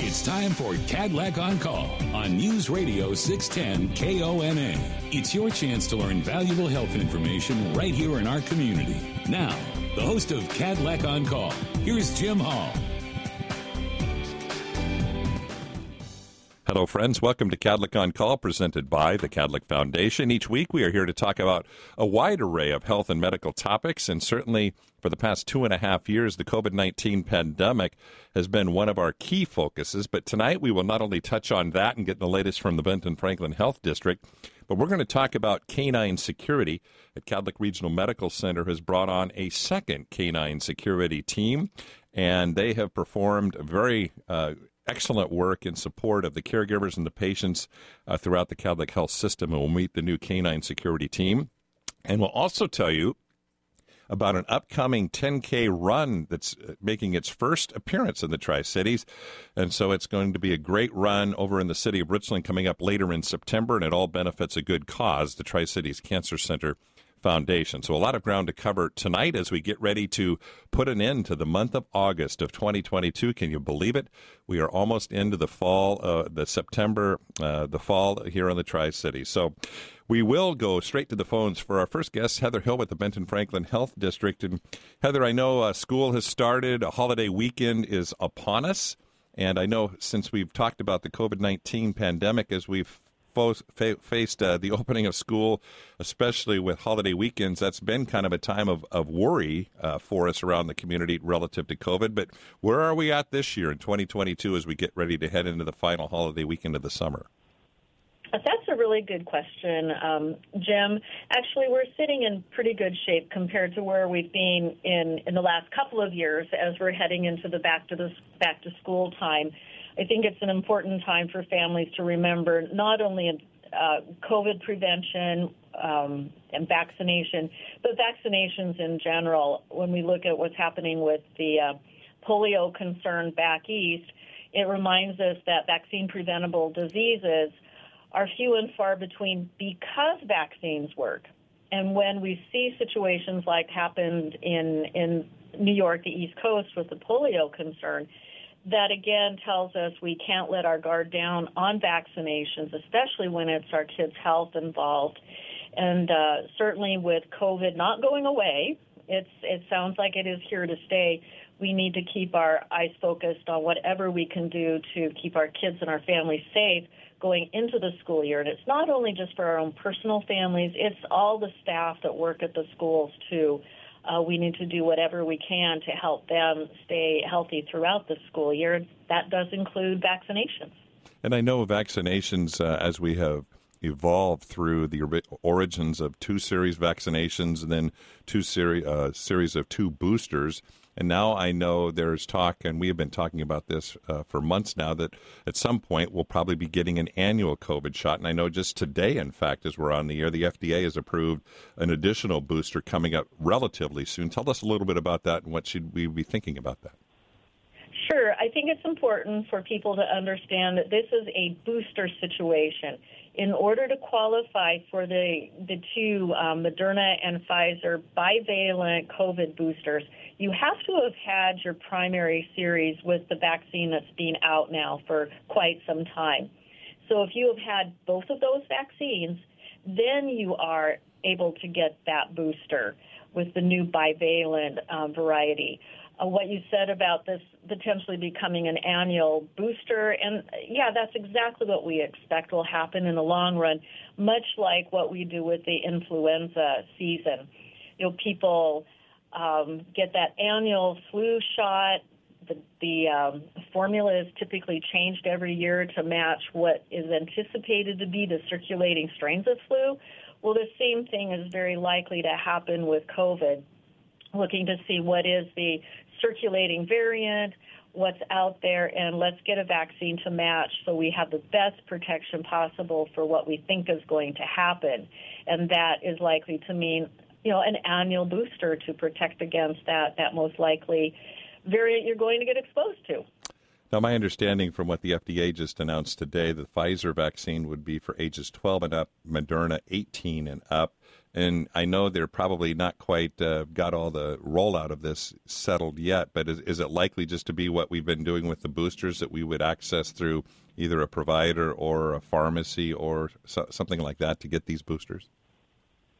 It's time for Kadlec on Call on News Radio 610 KONA. It's your chance to learn valuable health information right here in our community. Now, the host of Kadlec on Call, here's Jim Hall. Hello, friends. Welcome to Kadlec on Call, presented by the Kadlec Foundation. Each week, we are here to talk about a wide array of health and medical topics, and certainly for the past two and a half years, the COVID 19 pandemic has been one of our key focuses. But tonight, we will not only touch on that and get the latest from the Benton Franklin Health District, but we're going to talk about canine security. At Kadlec Regional Medical Center has brought on a second canine security team, and they have performed very uh, excellent work in support of the caregivers and the patients uh, throughout the Kadlec Health System. And we'll meet the new canine security team. And we'll also tell you about an upcoming 10K run that's uh, making its first appearance in the Tri Cities. And so it's going to be a great run over in the city of Richland coming up later in September, and it all benefits a good cause, the Tri Cities Cancer Center Foundation. So, a lot of ground to cover tonight as we get ready to put an end to the month of August of 2022. Can you believe it? We are almost into the fall, uh, the September, uh, the fall here on the Tri City. So, we will go straight to the phones for our first guest, Heather Hill with the Benton Franklin Health District. And Heather, I know uh, school has started, a holiday weekend is upon us. And I know since we've talked about the COVID 19 pandemic as we've faced uh, the opening of school, especially with holiday weekends, that's been kind of a time of, of worry uh, for us around the community relative to COVID. But where are we at this year in 2022 as we get ready to head into the final holiday weekend of the summer? That's a really good question, um, Jim. Actually, we're sitting in pretty good shape compared to where we've been in in the last couple of years as we're heading into the back to the back to school time. I think it's an important time for families to remember not only uh, COVID prevention um, and vaccination, but vaccinations in general. When we look at what's happening with the uh, polio concern back east, it reminds us that vaccine preventable diseases are few and far between because vaccines work. And when we see situations like happened in in New York, the East Coast, with the polio concern, that again tells us we can't let our guard down on vaccinations, especially when it's our kids' health involved. And uh, certainly with COVID not going away, it's it sounds like it is here to stay. We need to keep our eyes focused on whatever we can do to keep our kids and our families safe going into the school year. And it's not only just for our own personal families; it's all the staff that work at the schools too uh, we need to do whatever we can to help them stay healthy throughout the school year. That does include vaccinations. And I know vaccinations, uh, as we have evolved through the origins of two series vaccinations and then two seri- uh, series of two boosters. And now I know there's talk, and we have been talking about this uh, for months now, that at some point we'll probably be getting an annual COVID shot. And I know just today, in fact, as we're on the air, the FDA has approved an additional booster coming up relatively soon. Tell us a little bit about that and what should we be thinking about that? Sure. I think it's important for people to understand that this is a booster situation in order to qualify for the the two um, Moderna and Pfizer bivalent COVID boosters, you have to have had your primary series with the vaccine that's been out now for quite some time. So if you have had both of those vaccines, then you are able to get that booster with the new bivalent um, variety uh, what you said about this potentially becoming an annual booster. And yeah, that's exactly what we expect will happen in the long run, much like what we do with the influenza season. You know, people um, get that annual flu shot. The, the um, formula is typically changed every year to match what is anticipated to be the circulating strains of flu. Well, the same thing is very likely to happen with COVID looking to see what is the circulating variant, what's out there, and let's get a vaccine to match so we have the best protection possible for what we think is going to happen. And that is likely to mean, you know, an annual booster to protect against that, that most likely variant you're going to get exposed to. Now, my understanding from what the FDA just announced today, the Pfizer vaccine would be for ages 12 and up, Moderna 18 and up and I know they're probably not quite uh, got all the rollout of this settled yet, but is, is, it likely just to be what we've been doing with the boosters that we would access through either a provider or a pharmacy or so, something like that to get these boosters?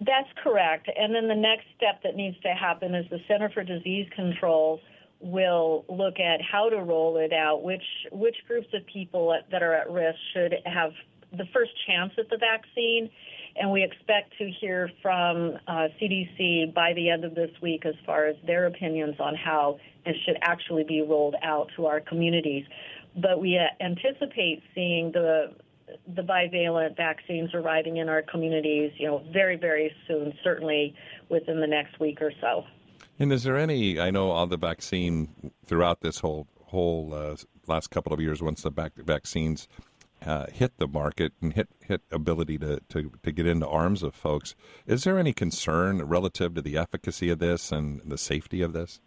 That's correct. And then the next step that needs to happen is the Center for Disease Control will look at how to roll it out, which which groups of people that are at risk should have the first chance at the vaccine. And we expect to hear from uh, CDC by the end of this week as far as their opinions on how it should actually be rolled out to our communities. But we uh, anticipate seeing the the bivalent vaccines arriving in our communities, you know, very, very soon, certainly within the next week or so. And is there any? I know all the vaccine throughout this whole whole uh, last couple of years, once the back, vaccines uh, hit the market and hit hit ability to, to to get into arms of folks, is there any concern relative to the efficacy of this and the safety of this?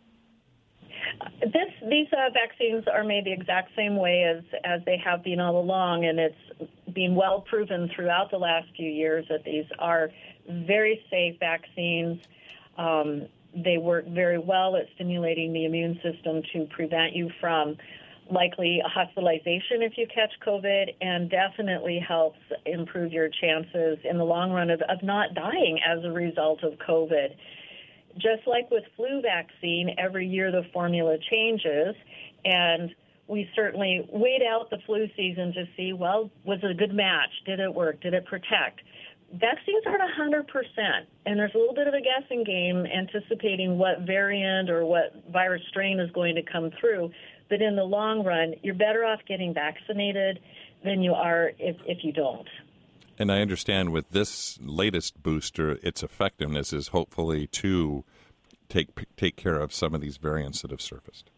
This these uh, vaccines are made the exact same way as as they have been all along, and it's been well proven throughout the last few years that these are very safe vaccines. Um, they work very well at stimulating the immune system to prevent you from likely hospitalization if you catch COVID, and definitely helps improve your chances in the long run of, of not dying as a result of COVID. Just like with flu vaccine, every year the formula changes, and we certainly wait out the flu season to see, well, was it a good match? Did it work? Did it protect? Vaccines aren't 100%, and there's a little bit of a guessing game anticipating what variant or what virus strain is going to come through. But in the long run, you're better off getting vaccinated than you are if, if you don't. And I understand with this latest booster, its effectiveness is hopefully to take take care of some of these variants that have surfaced.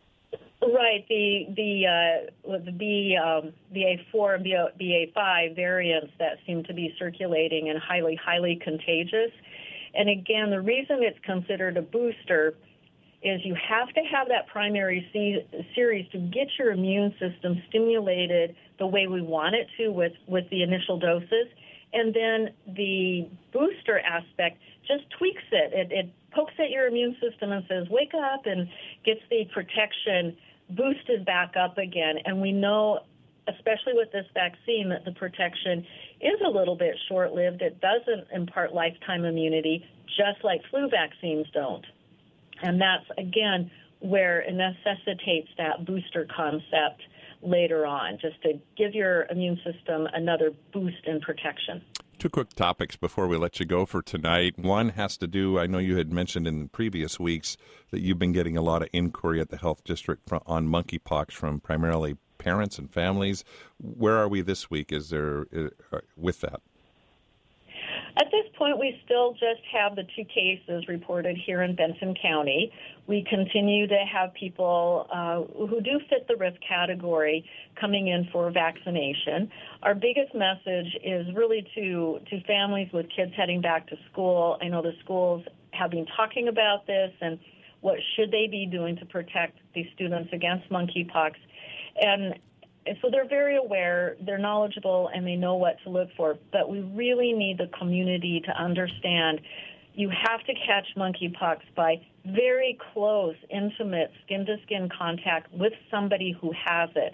Right. The the uh, the B um, BA4 and BA5 variants that seem to be circulating and highly highly contagious. And again, the reason it's considered a booster is you have to have that primary C- series to get your immune system stimulated the way we want it to with with the initial doses and then the booster aspect just tweaks it. It, it pokes at your immune system and says, wake up, and gets the protection boosted back up again. And we know, especially with this vaccine, that the protection is a little bit short lived. It doesn't impart lifetime immunity, just like flu vaccines don't. And that's, again, where it necessitates that booster concept later on, just to give your immune system another boost in protection. Two quick topics before we let you go for tonight. One has to do, I know you had mentioned in previous weeks that you've been getting a lot of inquiry at the health district on monkeypox from primarily parents and families. Where are we this week? Is there uh, with that? At this point, we still just have the two cases reported here in Benton County. We continue to have people uh, who do fit the risk category coming in for vaccination. Our biggest message is really to, to families with kids heading back to school. I know the schools have been talking about this and what should they be doing to protect these students against monkeypox. And so they're very aware, they're knowledgeable, and they know what to look for. But we really need the community to understand you have to catch monkeypox by very close, intimate skin to skin contact with somebody who has it.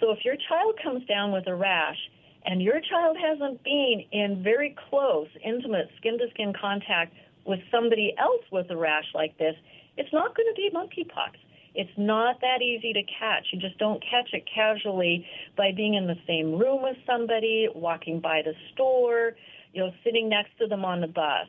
So if your child comes down with a rash and your child hasn't been in very close, intimate skin to skin contact with somebody else with a rash like this, it's not going to be monkeypox. It's not that easy to catch. You just don't catch it casually by being in the same room with somebody, walking by the store, you know, sitting next to them on the bus.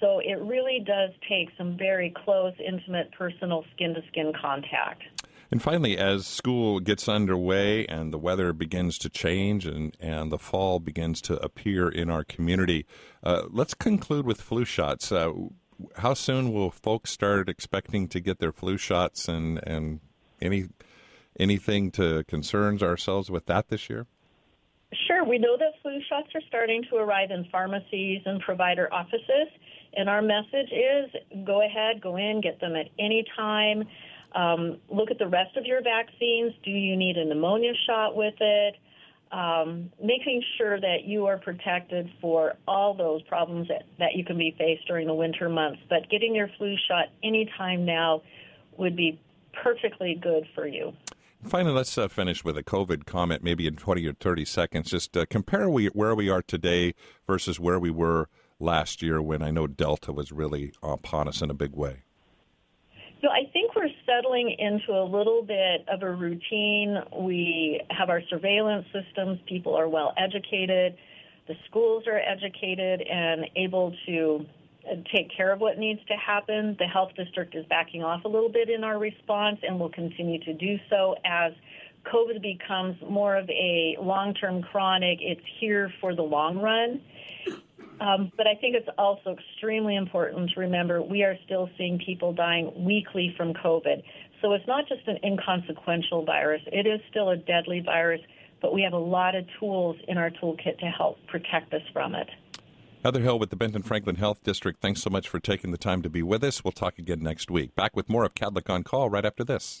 So it really does take some very close, intimate, personal skin to skin contact. And finally, as school gets underway and the weather begins to change and, and the fall begins to appear in our community, uh, let's conclude with flu shots. Uh, how soon will folks start expecting to get their flu shots and and any anything to concerns ourselves with that this year? Sure, we know that flu shots are starting to arrive in pharmacies and provider offices, and our message is go ahead, go in, get them at any time. Um, look at the rest of your vaccines. Do you need a pneumonia shot with it? Um, making sure that you are protected for all those problems that, that you can be faced during the winter months. But getting your flu shot anytime now would be perfectly good for you. Finally, let's uh, finish with a COVID comment, maybe in 20 or 30 seconds. Just uh, compare we, where we are today versus where we were last year when I know Delta was really upon us in a big way. So I think settling into a little bit of a routine. We have our surveillance systems. People are well educated. The schools are educated and able to take care of what needs to happen. The health district is backing off a little bit in our response and will continue to do so as COVID becomes more of a long term chronic. It's here for the long run. Um, but I think it's also extremely important to remember we are still seeing people dying weekly from COVID. So it's not just an inconsequential virus, it is still a deadly virus, but we have a lot of tools in our toolkit to help protect us from it. Heather Hill with the Benton Franklin Health District, thanks so much for taking the time to be with us. We'll talk again next week. Back with more of Kadlec on Call right after this.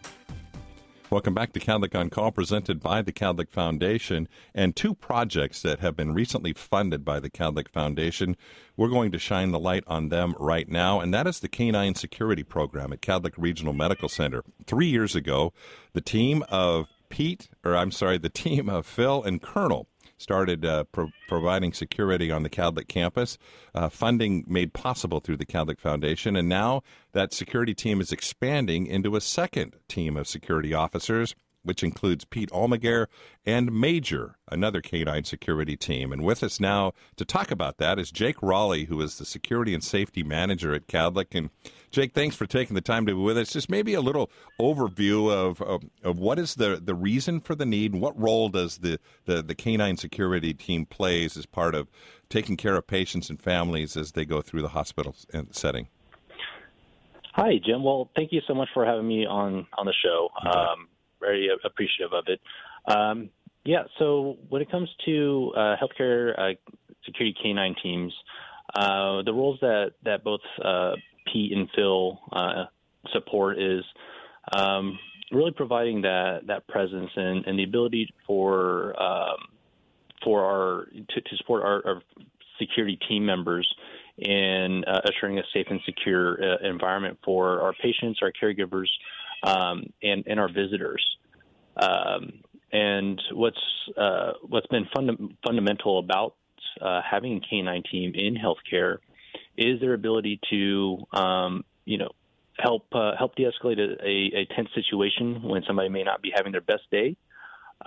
Welcome back to Kadlec on Call, presented by the Kadlec Foundation, and two projects that have been recently funded by the Kadlec Foundation. We're going to shine the light on them right now, and that is the Canine Security Program at Kadlec Regional Medical Center. Three years ago, the team of Pete, or I'm sorry, the team of Phil and Colonel started uh, pro- providing security on the Kadlec campus, uh, funding made possible through the Kadlec Foundation, and now that security team is expanding into a second team of security officers which includes Pete Almaguer and Major, another canine security team. And with us now to talk about that is Jake Raleigh, who is the security and safety manager at Kadlec. And Jake, thanks for taking the time to be with us. Just maybe a little overview of, of, of what is the, the reason for the need, and what role does the, the, the canine security team plays as part of taking care of patients and families as they go through the hospital setting? Hi, Jim. Well, thank you so much for having me on on the show. Um, very appreciative of it. Um, yeah, so when it comes to uh, healthcare uh, security canine teams, uh, the roles that that both uh, Pete and Phil uh, support is um, really providing that that presence and, and the ability for um, for our to, to support our, our, security team members in uh, assuring a safe and secure environment for our patients, our caregivers, um, and, and our visitors. Um, and what's uh, what's been funda- fundamental about uh, having a canine team in healthcare is their ability to um, you know help uh, help de-escalate a, a, a, tense situation when somebody may not be having their best day.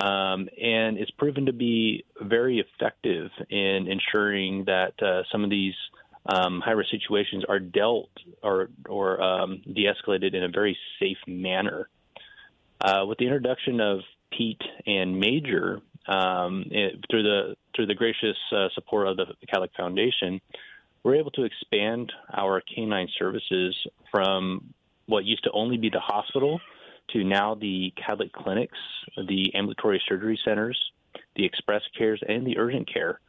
Um, and it's proven to be very effective in ensuring that uh, some of these um, high risk situations are dealt or or um, de-escalated in a very safe manner. Uh, with the introduction of Pete and Major um, it, through the through the gracious uh, support of the Kadlec Foundation, we're able to expand our canine services from what used to only be the hospital to now the Kadlec clinics, the ambulatory surgery centers, the express cares, and the urgent care.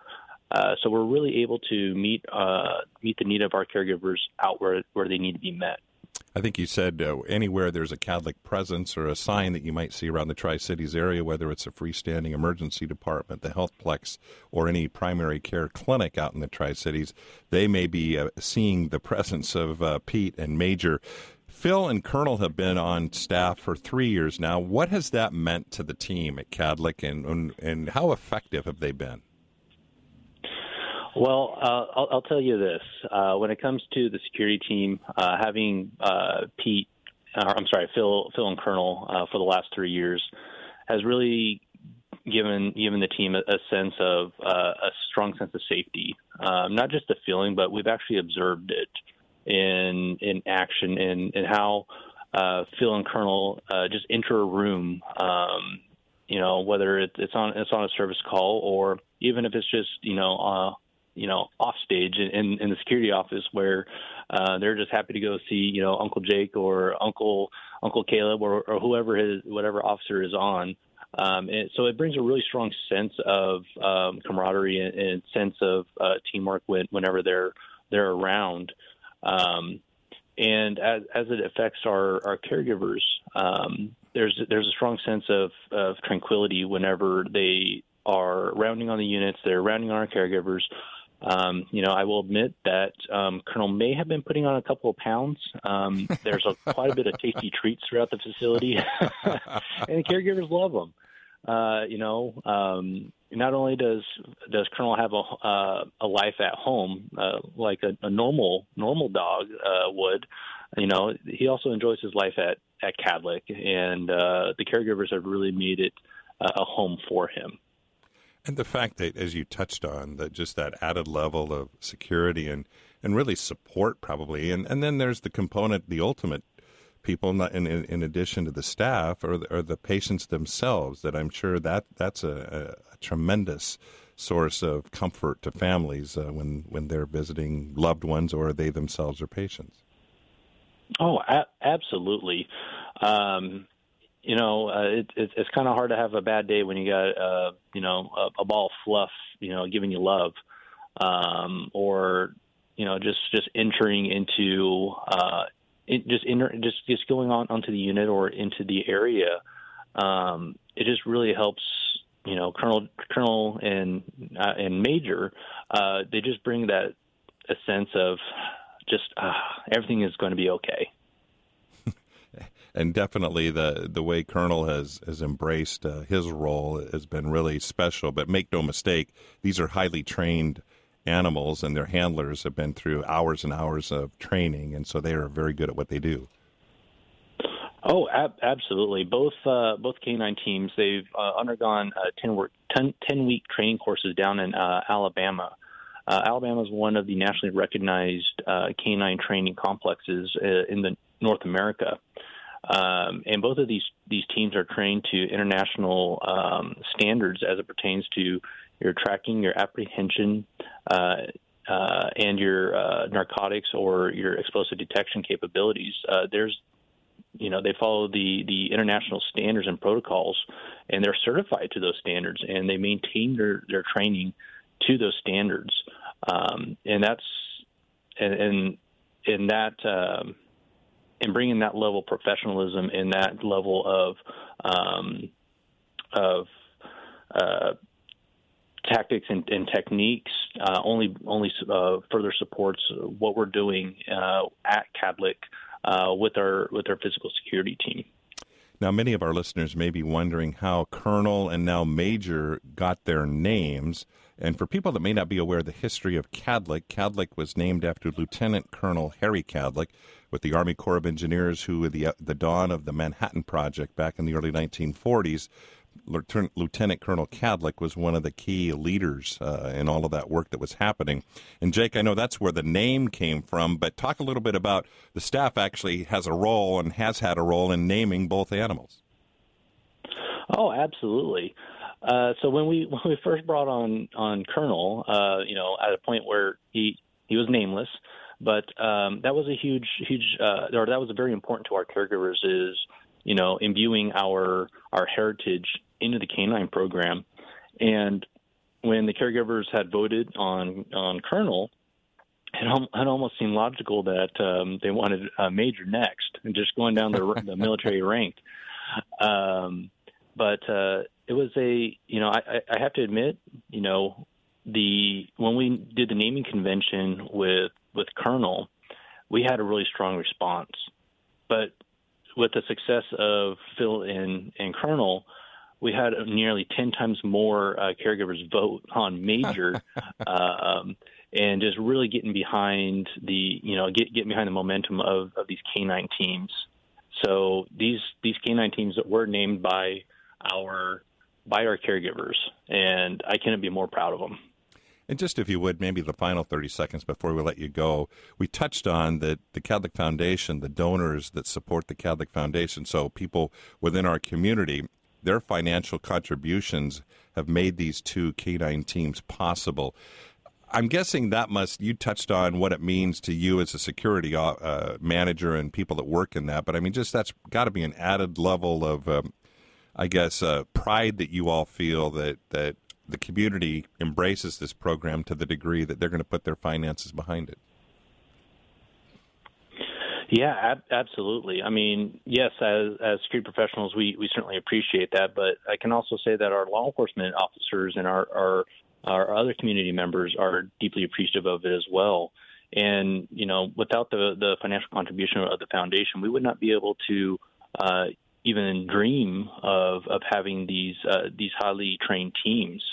Uh, so we're really able to meet uh, meet the need of our caregivers out where where they need to be met. I think you said uh, anywhere there's a Kadlec presence or a sign that you might see around the Tri Cities area, whether it's a freestanding emergency department, the healthplex, or any primary care clinic out in the Tri Cities, they may be uh, seeing the presence of uh, Pete and Major. Phil and Colonel have been on staff for three years now. What has that meant to the team at Kadlec, and, and, and how effective have they been? Well, uh, I'll, I'll, tell you this: uh, when it comes to the security team, uh, having uh, Pete, I'm sorry, Phil, Phil and Colonel uh, for the last three years has really given given the team a, a sense of uh, a strong sense of safety. Um, not just a feeling, but we've actually observed it in in action and in how Phil and Colonel just enter a room. Um, you know, whether it's on it's on a service call or even if it's just you know you know, off stage in, in the security office where uh, they're just happy to go see, you know, Uncle Jake or Uncle Uncle Caleb or, or whoever his whatever officer is on. Um, and so it brings a really strong sense of um, camaraderie and, and sense of uh, teamwork when, whenever they're they're around. Um, and as, as it affects our, our caregivers, um, there's there's a strong sense of, of tranquility whenever they are rounding on the units, they're rounding on our caregivers. Um, you know, I will admit that um, Colonel may have been putting on a couple of pounds. Um, there's a, quite a bit of tasty treats throughout the facility, and the caregivers love them. Uh, you know, um, not only does does Colonel have a uh, a life at home uh, like a, a normal normal dog uh, would, you know, he also enjoys his life at at Kadlec, and uh, the caregivers have really made it a home for him. And the fact that, as you touched on, that just that added level of security and, and really support, probably, and and then there's the component, the ultimate people, in, in, in addition to the staff or the, or the patients themselves. That I'm sure that that's a, a tremendous source of comfort to families uh, when when they're visiting loved ones or they themselves are patients. Oh, a- absolutely. Um, you know, uh, it, it, it's kind of hard to have a bad day when you got, uh, you know, a, a ball of fluff, you know, giving you love, um, or you know, just just entering into, uh, it, just enter, just just going on onto the unit or into the area. Um, it just really helps. You know, Colonel Colonel and uh, and Major, uh, they just bring that a sense of just uh, everything is going to be okay and definitely the the way Colonel has has embraced uh, his role has been really special. But make no mistake, these are highly trained animals, and their handlers have been through hours and hours of training, and so they are very good at what they do. Oh, ab- absolutely. Both uh, both canine teams they've uh, undergone uh, 10, work, 10, 10, week training courses down in uh, Alabama. Uh, Alabama is one of the nationally recognized uh, canine training complexes in the North America. Um, and both of these these teams are trained to international um, standards as it pertains to your tracking, your apprehension, uh, uh, and your uh, narcotics or your explosive detection capabilities. Uh, there's, you know, they follow the the international standards and protocols, and they're certified to those standards, and they maintain their their training to those standards. Um, and that's and and, and that. And bringing that level of professionalism and that level of um, of uh, tactics and, and techniques uh, only only uh, further supports what we're doing uh, at Kadlec uh, with our with our physical security team. Now, many of our listeners may be wondering how Colonel and now Major got their names. And for people that may not be aware of the history of Kadlec, Kadlec was named after Lieutenant Colonel Harry Kadlec, with the Army Corps of Engineers, who, at the, uh, the dawn of the Manhattan Project back in the early 1940s, Lieutenant Colonel Kadlec was one of the key leaders uh, in all of that work that was happening. And Jake, I know that's where the name came from, but talk a little bit about the staff actually has a role and has had a role in naming both animals. Oh, absolutely. Uh, so when we when we first brought on on Colonel, uh, you know, at a point where he he was nameless, but um, that was a huge, huge, uh, or that was very important to our caregivers. Is you know imbuing our our heritage into the canine program, and when the caregivers had voted on on Colonel, it, it almost seemed logical that um, they wanted a major next, and just going down the, the military rank. Um, but uh, it was a, you know, I, I have to admit, you know, the when we did the naming convention with with Colonel, we had a really strong response. But with the success of Phil and, and Colonel, we had nearly 10 times more uh, caregivers vote on Major. um, and just really getting behind the, you know, get, getting behind the momentum of, of these canine teams. So these these canine teams that were named by our by our caregivers, and I couldn't be more proud of them. And just if you would, maybe the final 30 seconds before we let you go, we touched on that the Kadlec Foundation, the donors that support the Kadlec Foundation, so people within our community, their financial contributions have made these two canine teams possible. I'm guessing that must you touched on what it means to you as a security uh, manager and people that work in that, but I mean, just that's got to be an added level of, um, I guess, uh, pride that you all feel that that the community embraces this program to the degree that they're going to put their finances behind it. Yeah, ab- absolutely. I mean, yes, as as security professionals, we, we certainly appreciate that. But I can also say that our law enforcement officers and our, our our other community members are deeply appreciative of it as well. And you know, without the the financial contribution of the foundation, we would not be able to uh, even dream of of having these uh, these highly trained teams.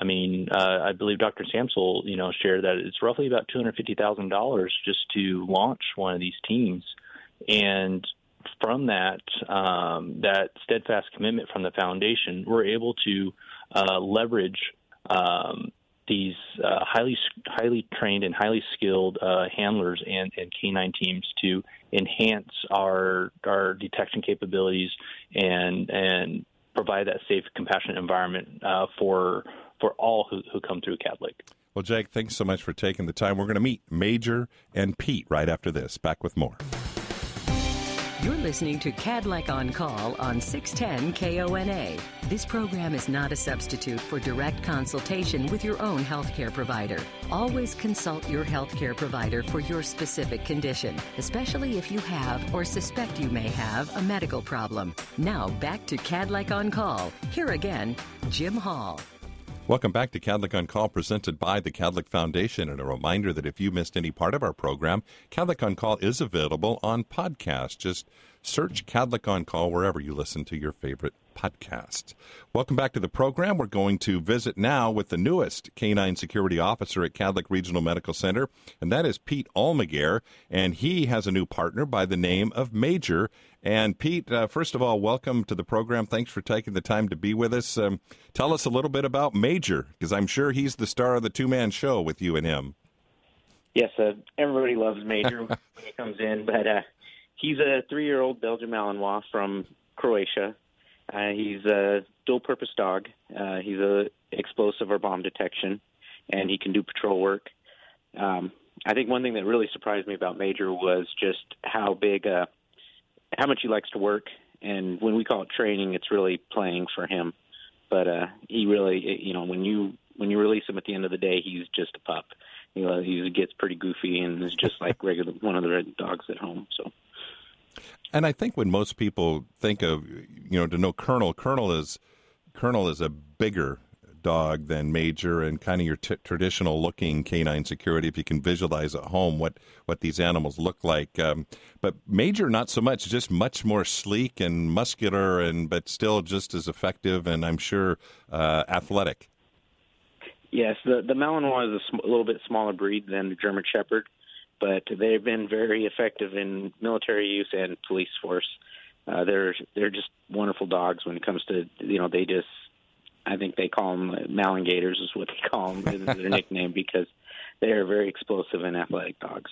I mean, uh, I believe Dr. Samsel, you know, shared that it's roughly about two hundred fifty thousand dollars just to launch one of these teams, and from that um, that steadfast commitment from the foundation, we're able to uh, leverage um, these uh, highly highly trained and highly skilled uh, handlers and, and canine teams to enhance our our detection capabilities and and provide that safe, compassionate environment uh, for for all who, who come through Kadlec. Well, Jake, thanks so much for taking the time. We're going to meet Major and Pete right after this. Back with more. You're listening to Kadlec on Call on 610 KONA. This program is not a substitute for direct consultation with your own healthcare provider. Always consult your healthcare provider for your specific condition, especially if you have or suspect you may have a medical problem. Now, back to Kadlec on Call. Here again, Jim Hall. Welcome back to Kadlec on Call, presented by the Kadlec Foundation. And a reminder that if you missed any part of our program, Kadlec on Call is available on podcast. Just search Kadlec on Call wherever you listen to your favorite podcast. Welcome back to the program. We're going to visit now with the newest canine security officer at Kadlec Regional Medical Center, and that is Pete Almaguer. And he has a new partner by the name of Major. And Pete, uh, first of all, welcome to the program. Thanks for taking the time to be with us. Um, tell us a little bit about Major, because I'm sure he's the star of the two man show with you and him. Yes, uh, everybody loves Major when he comes in, but uh, he's a three year old Belgian Malinois from Croatia. Uh, he's a dual purpose dog. Uh, he's a explosive or bomb detection, and he can do patrol work. Um, I think one thing that really surprised me about Major was just how big, uh, how much he likes to work. And when we call it training, it's really playing for him. But uh, he really, you know, when you when you release him at the end of the day, he's just a pup. You know, he gets pretty goofy and is just like regular one of the dogs at home. So. And I think when most people think of, you know, to know Colonel, Colonel is Colonel is a bigger dog than Major and kind of your t- traditional looking canine security. If you can visualize at home what what these animals look like, um, but Major not so much, just much more sleek and muscular, and but still just as effective and I'm sure uh, athletic. Yes, the the Malinois is a, sm- a little bit smaller breed than the German Shepherd but they've been very effective in military use and police force. Uh, they're they're just wonderful dogs when it comes to you know they just I think they call them malingators is what they call them is their nickname because they are very explosive and athletic dogs.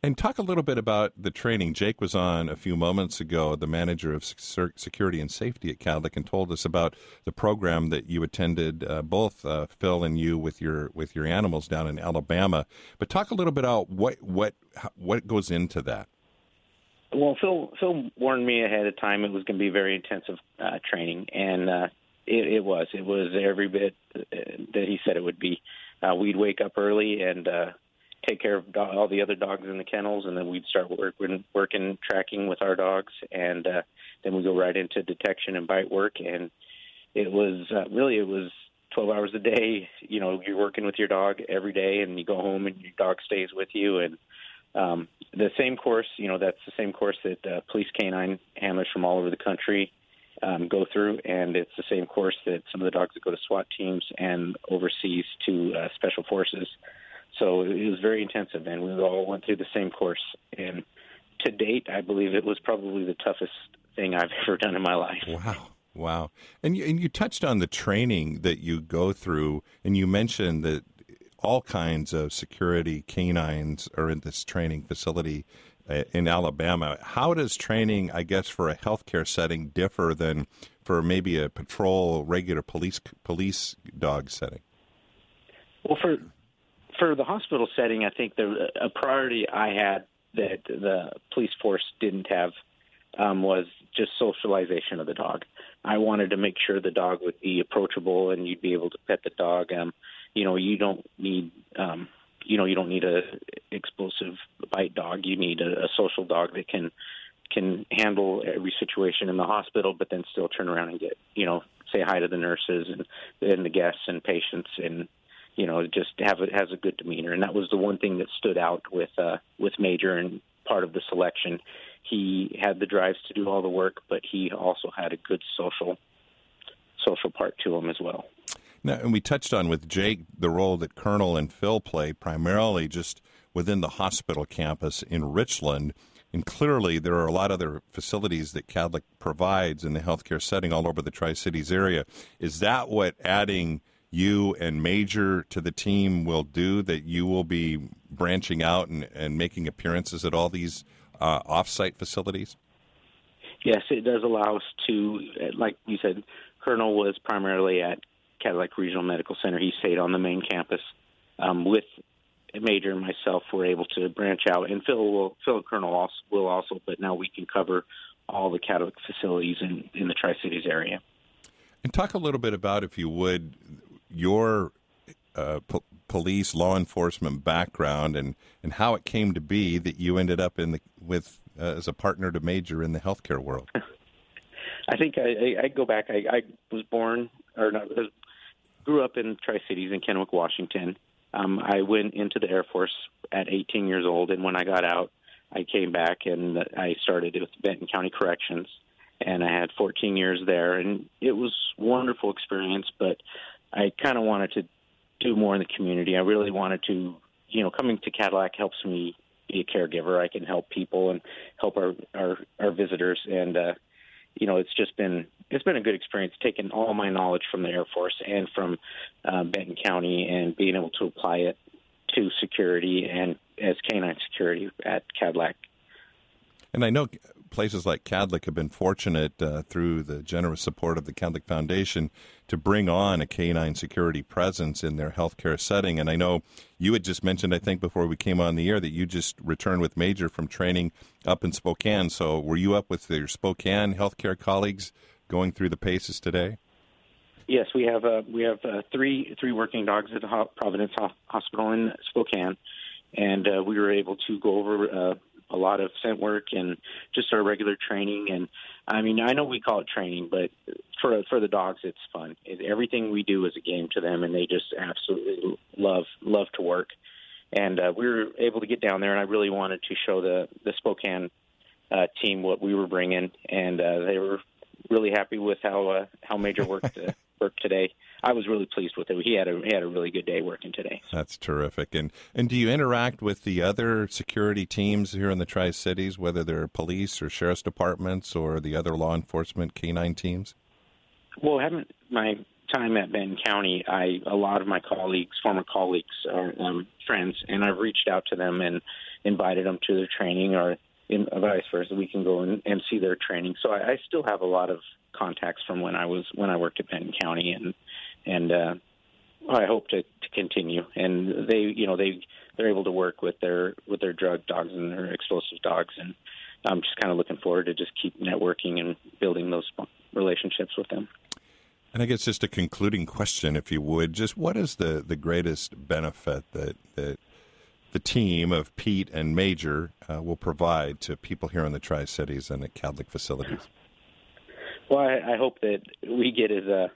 And talk a little bit about the training. Jake was on a few moments ago, the manager of security and safety at Kadlec, and told us about the program that you attended, uh, both uh, Phil and you, with your with your animals down in Alabama. But talk a little bit about what what what goes into that. Well, Phil Phil warned me ahead of time it was going to be very intensive uh, training, and uh, it, it was. It was every bit uh, that he said it would be. Uh, we'd wake up early and uh, take care of all the other dogs in the kennels, and then we'd start working, working tracking with our dogs, and uh, then we go right into detection and bite work. And it was uh, really it was 12 hours a day. You know, you're working with your dog every day, and you go home and your dog stays with you. And um, the same course, you know, that's the same course that uh, police canine handlers from all over the country um, go through, and it's the same course that some of the dogs that go to SWAT teams and overseas to uh, special forces so it was very intensive, and we all went through the same course. And to date, I believe it was probably the toughest thing I've ever done in my life. Wow. Wow. And you, and you touched on the training that you go through, and you mentioned that all kinds of security canines are in this training facility uh, in Alabama. How does training, I guess, for a healthcare setting differ than for maybe a patrol, regular police police dog setting? Well, for for the hospital setting, I think the a priority I had that the police force didn't have um, was just socialization of the dog. I wanted to make sure the dog would be approachable and you'd be able to pet the dog. Um, you know, you don't need, um, you know, you don't need a explosive bite dog. You need a, a social dog that can can handle every situation in the hospital, but then still turn around and get, you know, say hi to the nurses and and the guests and patients and you know just have it has a good demeanor and that was the one thing that stood out with uh with major and part of the selection he had the drives to do all the work, but he also had a good social social part to him as well. Now, and we touched on with Jake the role that Colonel and Phil play primarily just within the hospital campus in Richland. And clearly, there are a lot of other facilities that Kadlec provides in the healthcare setting all over the Tri Cities area. Is that what adding you and Major to the team will do? That you will be branching out and, and making appearances at all these uh, offsite facilities? Yes, it does allow us to, like you said, Colonel was primarily at Kadlec Regional Medical Center. He stayed on the main campus. Um, with Major and myself, we're able to branch out, and Phil will, Phil and Colonel also, will also, but now we can cover all the Kadlec facilities in, in the Tri Cities area. And talk a little bit about, if you would, your uh, po- police law enforcement background and, and how it came to be that you ended up in the with uh, as a partner to major in the healthcare world. I think I, I, I go back. I, I was born or not, grew up in Tri Cities in Kennewick, Washington. Um, I went into the Air Force at 18 years old, and when I got out, I came back and I started with Benton County Corrections, and I had 14 years there, and it was wonderful experience. But I kind of wanted to do more in the community. I really wanted to, you know, coming to Kadlec helps me be a caregiver. I can help people and help our our, our visitors, and uh, you know, it's just been it's been a good experience taking all my knowledge from the Air Force and from uh, Benton County and being able to apply it to security and as canine security at Kadlec. And I know places like Kadlec have been fortunate uh, through the generous support of the Kadlec Foundation to bring on a canine security presence in their healthcare setting. And I know you had just mentioned, I think, before we came on the air, that you just returned with Major from training up in Spokane. So were you up with your Spokane healthcare colleagues going through the paces today? Yes, we have uh, we have uh, three three working dogs at Providence Hospital in Spokane, and uh, we were able to go over uh, a lot of scent work and just our regular training. And I mean, I know we call it training, but for for the dogs, it's fun. It, everything we do is a game to them, and they just absolutely love love to work. And uh, we were able to get down there, and I really wanted to show the the Spokane uh, team what we were bringing, and uh, they were really happy with how uh, how Major worked uh, worked today. I was really pleased with it. He had a he had a really good day working today. That's terrific. And and do you interact with the other security teams here in the Tri Cities, whether they're police or sheriff's departments or the other law enforcement canine teams? Well, haven't my time at Benton County, I a lot of my colleagues, former colleagues, are um, friends, and I've reached out to them and invited them to their training, or in, vice versa. We can go and, and see their training. So I, I still have a lot of contacts from when I was when I worked at Benton County, and and uh, I hope to, to continue. And they, you know, they they're able to work with their with their drug dogs and their explosive dogs, and I'm just kind of looking forward to just keep networking and building those relationships with them. And I guess just a concluding question, if you would, just what is the, the greatest benefit that, that the team of Pete and Major uh, will provide to people here in the Tri Cities and at Kadlec facilities? Well, I, I hope that we get as a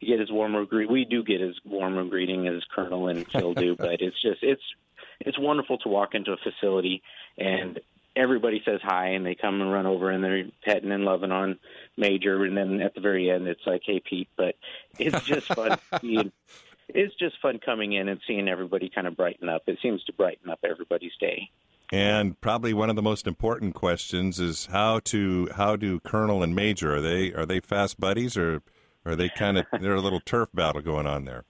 get as warm a greet. We do get as warm a greeting as Colonel and Phil do, but it's just it's it's wonderful to walk into a facility and everybody says hi and they come and run over and they're petting and loving on Major and then at the very end it's like, hey Pete, but it's just fun seeing. It's just fun coming in and seeing everybody kind of brighten up. It seems to brighten up everybody's day. And probably one of the most important questions is how to how do Colonel and Major are they are they fast buddies or are they kind of they're a little turf battle going on there?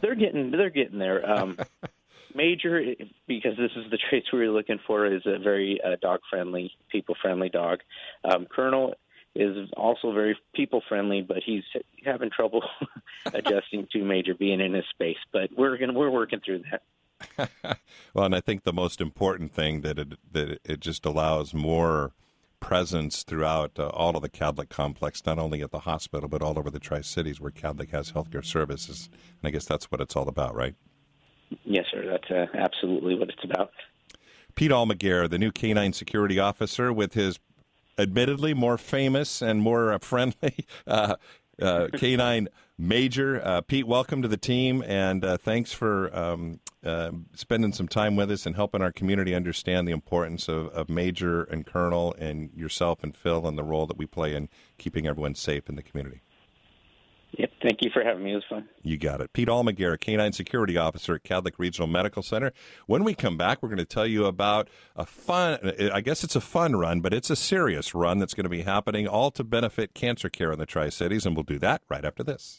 they're getting they're getting there. Um, Major, because this is the traits we were looking for, is a very uh, dog friendly, people friendly dog. Um, Colonel is also very people friendly, but he's having trouble adjusting to Major being in his space. But we're gonna we're working through that. well, and I think the most important thing that it that it just allows more presence throughout uh, all of the Kadlec complex, not only at the hospital but all over the Tri Cities where Kadlec has healthcare services. And I guess that's what it's all about, right? Yes, sir. That's uh, absolutely what it's about. Pete Almaguer, the new canine security officer, with his admittedly more famous and more uh, friendly uh, uh, canine major. Uh, Pete, welcome to the team, and uh, thanks for um, uh, spending some time with us and helping our community understand the importance of, of Major and Colonel and yourself and Phil and the role that we play in keeping everyone safe in the community. Yep. Thank you for having me. It was fun. You got it. Pete Almaguer, Canine Security Officer at Kadlec Regional Medical Center. When we come back, we're going to tell you about a fun, I guess it's a fun run, but it's a serious run that's going to be happening all to benefit cancer care in the Tri Cities, and we'll do that right after this.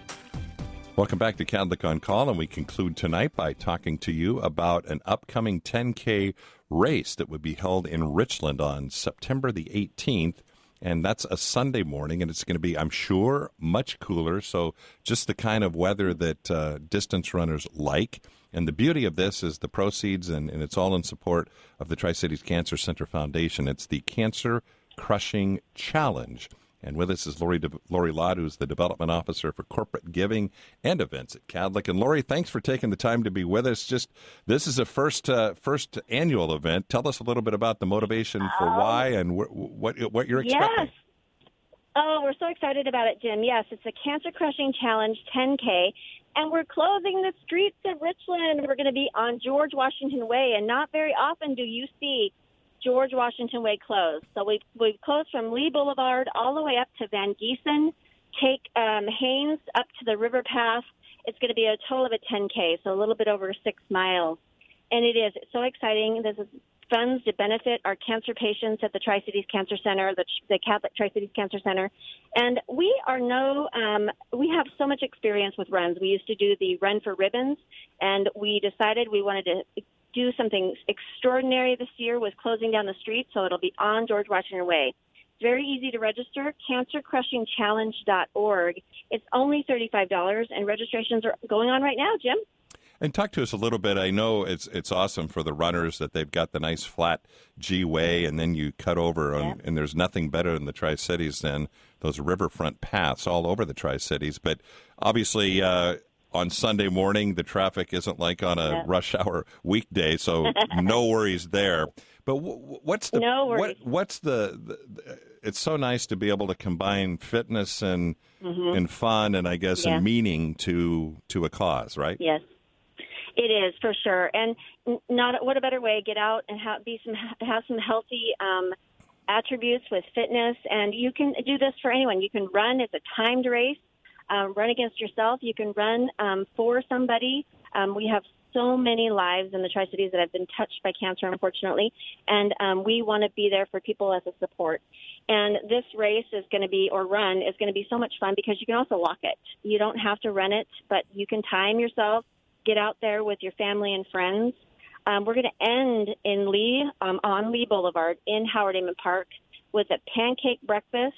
Welcome back to Kadlec on Call, and we conclude tonight by talking to you about an upcoming 10K race that would be held in Richland on September the 18th. And that's a Sunday morning, and it's going to be, I'm sure, much cooler. So, just the kind of weather that uh, distance runners like. And the beauty of this is the proceeds, and, and it's all in support of the Tri Cities Cancer Center Foundation. It's the Cancer Crushing Challenge. And with us is Lori, De- Lori Lott, who's the Development Officer for Corporate Giving and Events at Kadlec. And Lori, thanks for taking the time to be with us. Just this is a first uh, first annual event. Tell us a little bit about the motivation for um, why and wh- what what you're expecting. Yes. Oh, we're so excited about it, Jim. Yes, it's a Cancer Crushing Challenge 10K, and we're closing the streets of Richland. We're going to be on George Washington Way, and not very often do you see George Washington Way closed. So we've, we've closed from Lee Boulevard all the way up to Van Giesen, take um, Haines up to the River Path. It's going to be a total of a 10K, so a little bit over six miles. And it is so exciting. This is funds to benefit our cancer patients at the Tri Cities Cancer Center, the, the Kadlec Tri Cities Cancer Center. And we are no, um, we have so much experience with runs. We used to do the Run for Ribbons, and we decided we wanted to do something extraordinary this year with closing down the street, so it'll be on George Washington Way. It's very easy to register, cancercrushingchallenge.org. It's only $35, and registrations are going on right now, Jim. And talk to us a little bit. I know it's it's awesome for the runners that they've got the nice flat G way, and then you cut over, on, and there's nothing better in the Tri Cities than those riverfront paths all over the Tri Cities. But obviously, uh, on Sunday morning, the traffic isn't like on a yeah. rush hour weekday, so no worries there. But w- what's the no what, what's the, the, It's so nice to be able to combine fitness and mm-hmm. and fun, and I guess yeah. and meaning to to a cause, right? Yes, it is for sure. And not what a better way get out and have, be some have some healthy. Um, attributes with fitness and you can do this for anyone you can run it's a timed race um, run against yourself. You can run um, for somebody. Um, we have so many lives in the Tri Cities that have been touched by cancer, unfortunately, and um, we want to be there for people as a support. And this race is going to be, or run, is going to be so much fun because you can also walk it. You don't have to run it, but you can time yourself, get out there with your family and friends. Um, we're going to end in Lee, um, on Lee Boulevard in Howard Amon Park with a pancake breakfast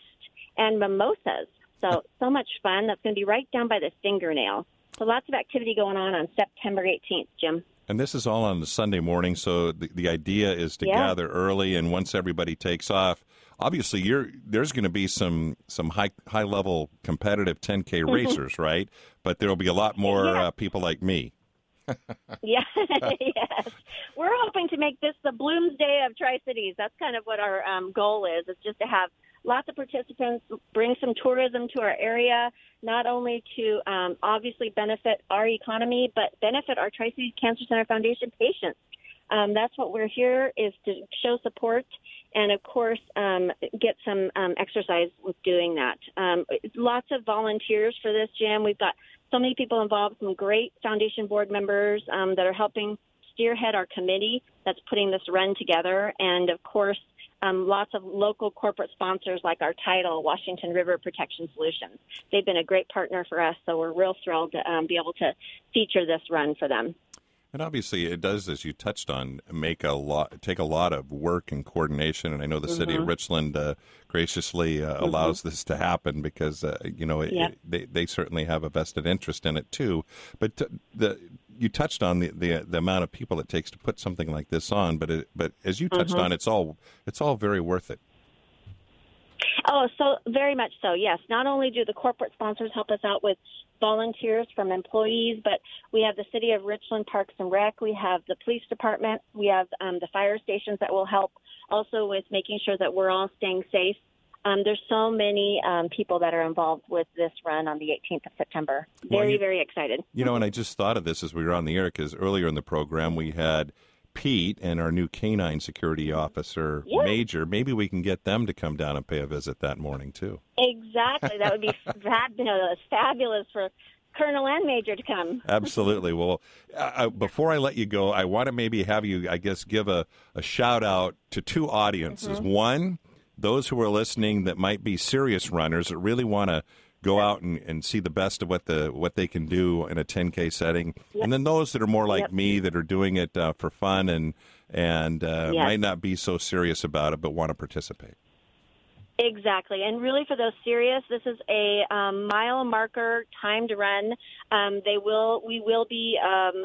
and mimosas. So, so much fun. That's going to be right down by the fingernail. So, lots of activity going on on September 18th, Jim. And this is all on the Sunday morning, so the, the idea is to yeah. gather early, and once everybody takes off, obviously you're there's going to be some some high high level competitive 10k racers, right? But there will be a lot more yeah. uh, people like me. yeah, yes. We're hoping to make this the Bloomsday of Tri Cities. That's kind of what our um, goal is. It's just to have lots of participants, bring some tourism to our area, not only to um, obviously benefit our economy, but benefit our Tri Cancer Center Foundation patients. Um, that's what we're here is to show support and of course um, get some um, exercise with doing that. Um, lots of volunteers for this Jim. We've got so many people involved, some great foundation board members um, that are helping spearhead our committee that's putting this run together, and of course um, lots of local corporate sponsors like our title, Washington River Protection Solutions. They've been a great partner for us, so we're real thrilled to um, be able to feature this run for them. And obviously, it does, as you touched on, make a lot, take a lot of work and coordination. And I know the mm-hmm. city of mm-hmm. Richland uh, graciously uh, mm-hmm. allows this to happen because uh, you know it, yeah. it, they they certainly have a vested interest in it too. But t- the you touched on the, the the amount of people it takes to put something like this on. But it, but as you touched mm-hmm. on, it's all it's all very worth it. Oh, so very much so. Yes. Not only do the corporate sponsors help us out with volunteers from employees, but we have the City of Richland Parks and Rec. We have the police department. We have um, the fire stations that will help also with making sure that we're all staying safe. Um, there's so many um, people that are involved with this run on the 18th of September. Very, well, you, very excited. You know, and I just thought of this as we were on the air because earlier in the program we had Pete and our new canine security officer, Major, maybe we can get them to come down and pay a visit that morning, too. Exactly. That would be fabulous, fabulous for Colonel and Major to come. Absolutely. Well, uh, before I let you go, I want to maybe have you, I guess, give a, a shout out to two audiences. Mm-hmm. One, those who are listening that might be serious runners that really want to go out and, and see the best of what the what they can do in a 10k setting yep. and then those that are more like yep. me that are doing it uh, for fun and and uh, yep. might not be so serious about it but want to participate Exactly, and really for those serious, this is a um, mile marker time to run. Um, they will, we will be um,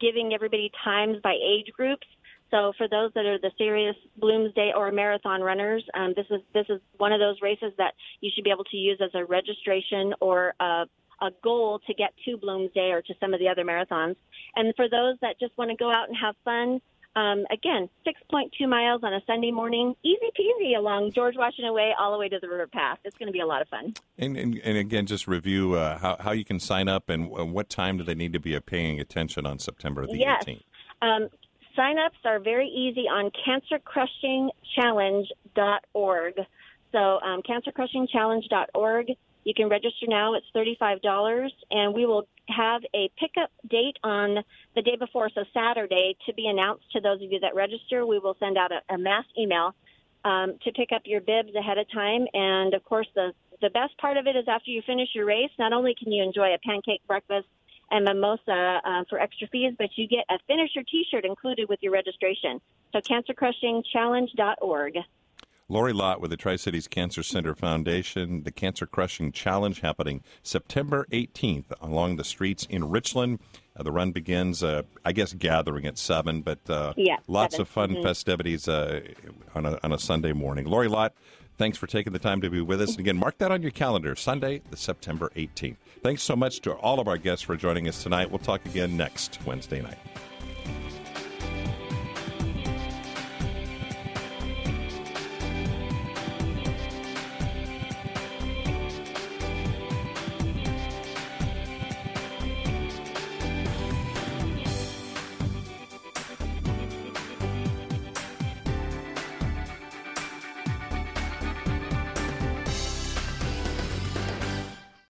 giving everybody times by age groups. So for those that are the serious Bloomsday or marathon runners, um, this is this is one of those races that you should be able to use as a registration or a, a goal to get to Bloomsday or to some of the other marathons. And for those that just want to go out and have fun, um, again, 6.2 miles on a Sunday morning, easy peasy along George Washington Way all the way to the River Path. It's going to be a lot of fun. And, and, and again, just review uh, how, how you can sign up and what time do they need to be paying attention on September the yes. 18th? Um, Sign-ups are very easy on cancercrushingchallenge.org. So um, cancercrushingchallenge.org. You can register now. It's $35, and we will have a pickup date on the day before, so Saturday, to be announced to those of you that register. We will send out a, a mass email um, to pick up your bibs ahead of time. And of course, the the best part of it is after you finish your race, not only can you enjoy a pancake breakfast and mimosa uh, for extra fees, but you get a finisher T-shirt included with your registration. So cancercrushingchallenge.org. Lori Lott with the Tri Cities Cancer Center Foundation, the Cancer Crushing Challenge happening September 18th along the streets in Richland. Uh, the run begins, uh, I guess, gathering at 7, but uh, yeah, lots seven. of fun mm-hmm. festivities uh, on, a, on a Sunday morning. Lori Lott, thanks for taking the time to be with us. And again, mark that on your calendar, Sunday, the September 18th. Thanks so much to all of our guests for joining us tonight. We'll talk again next Wednesday night.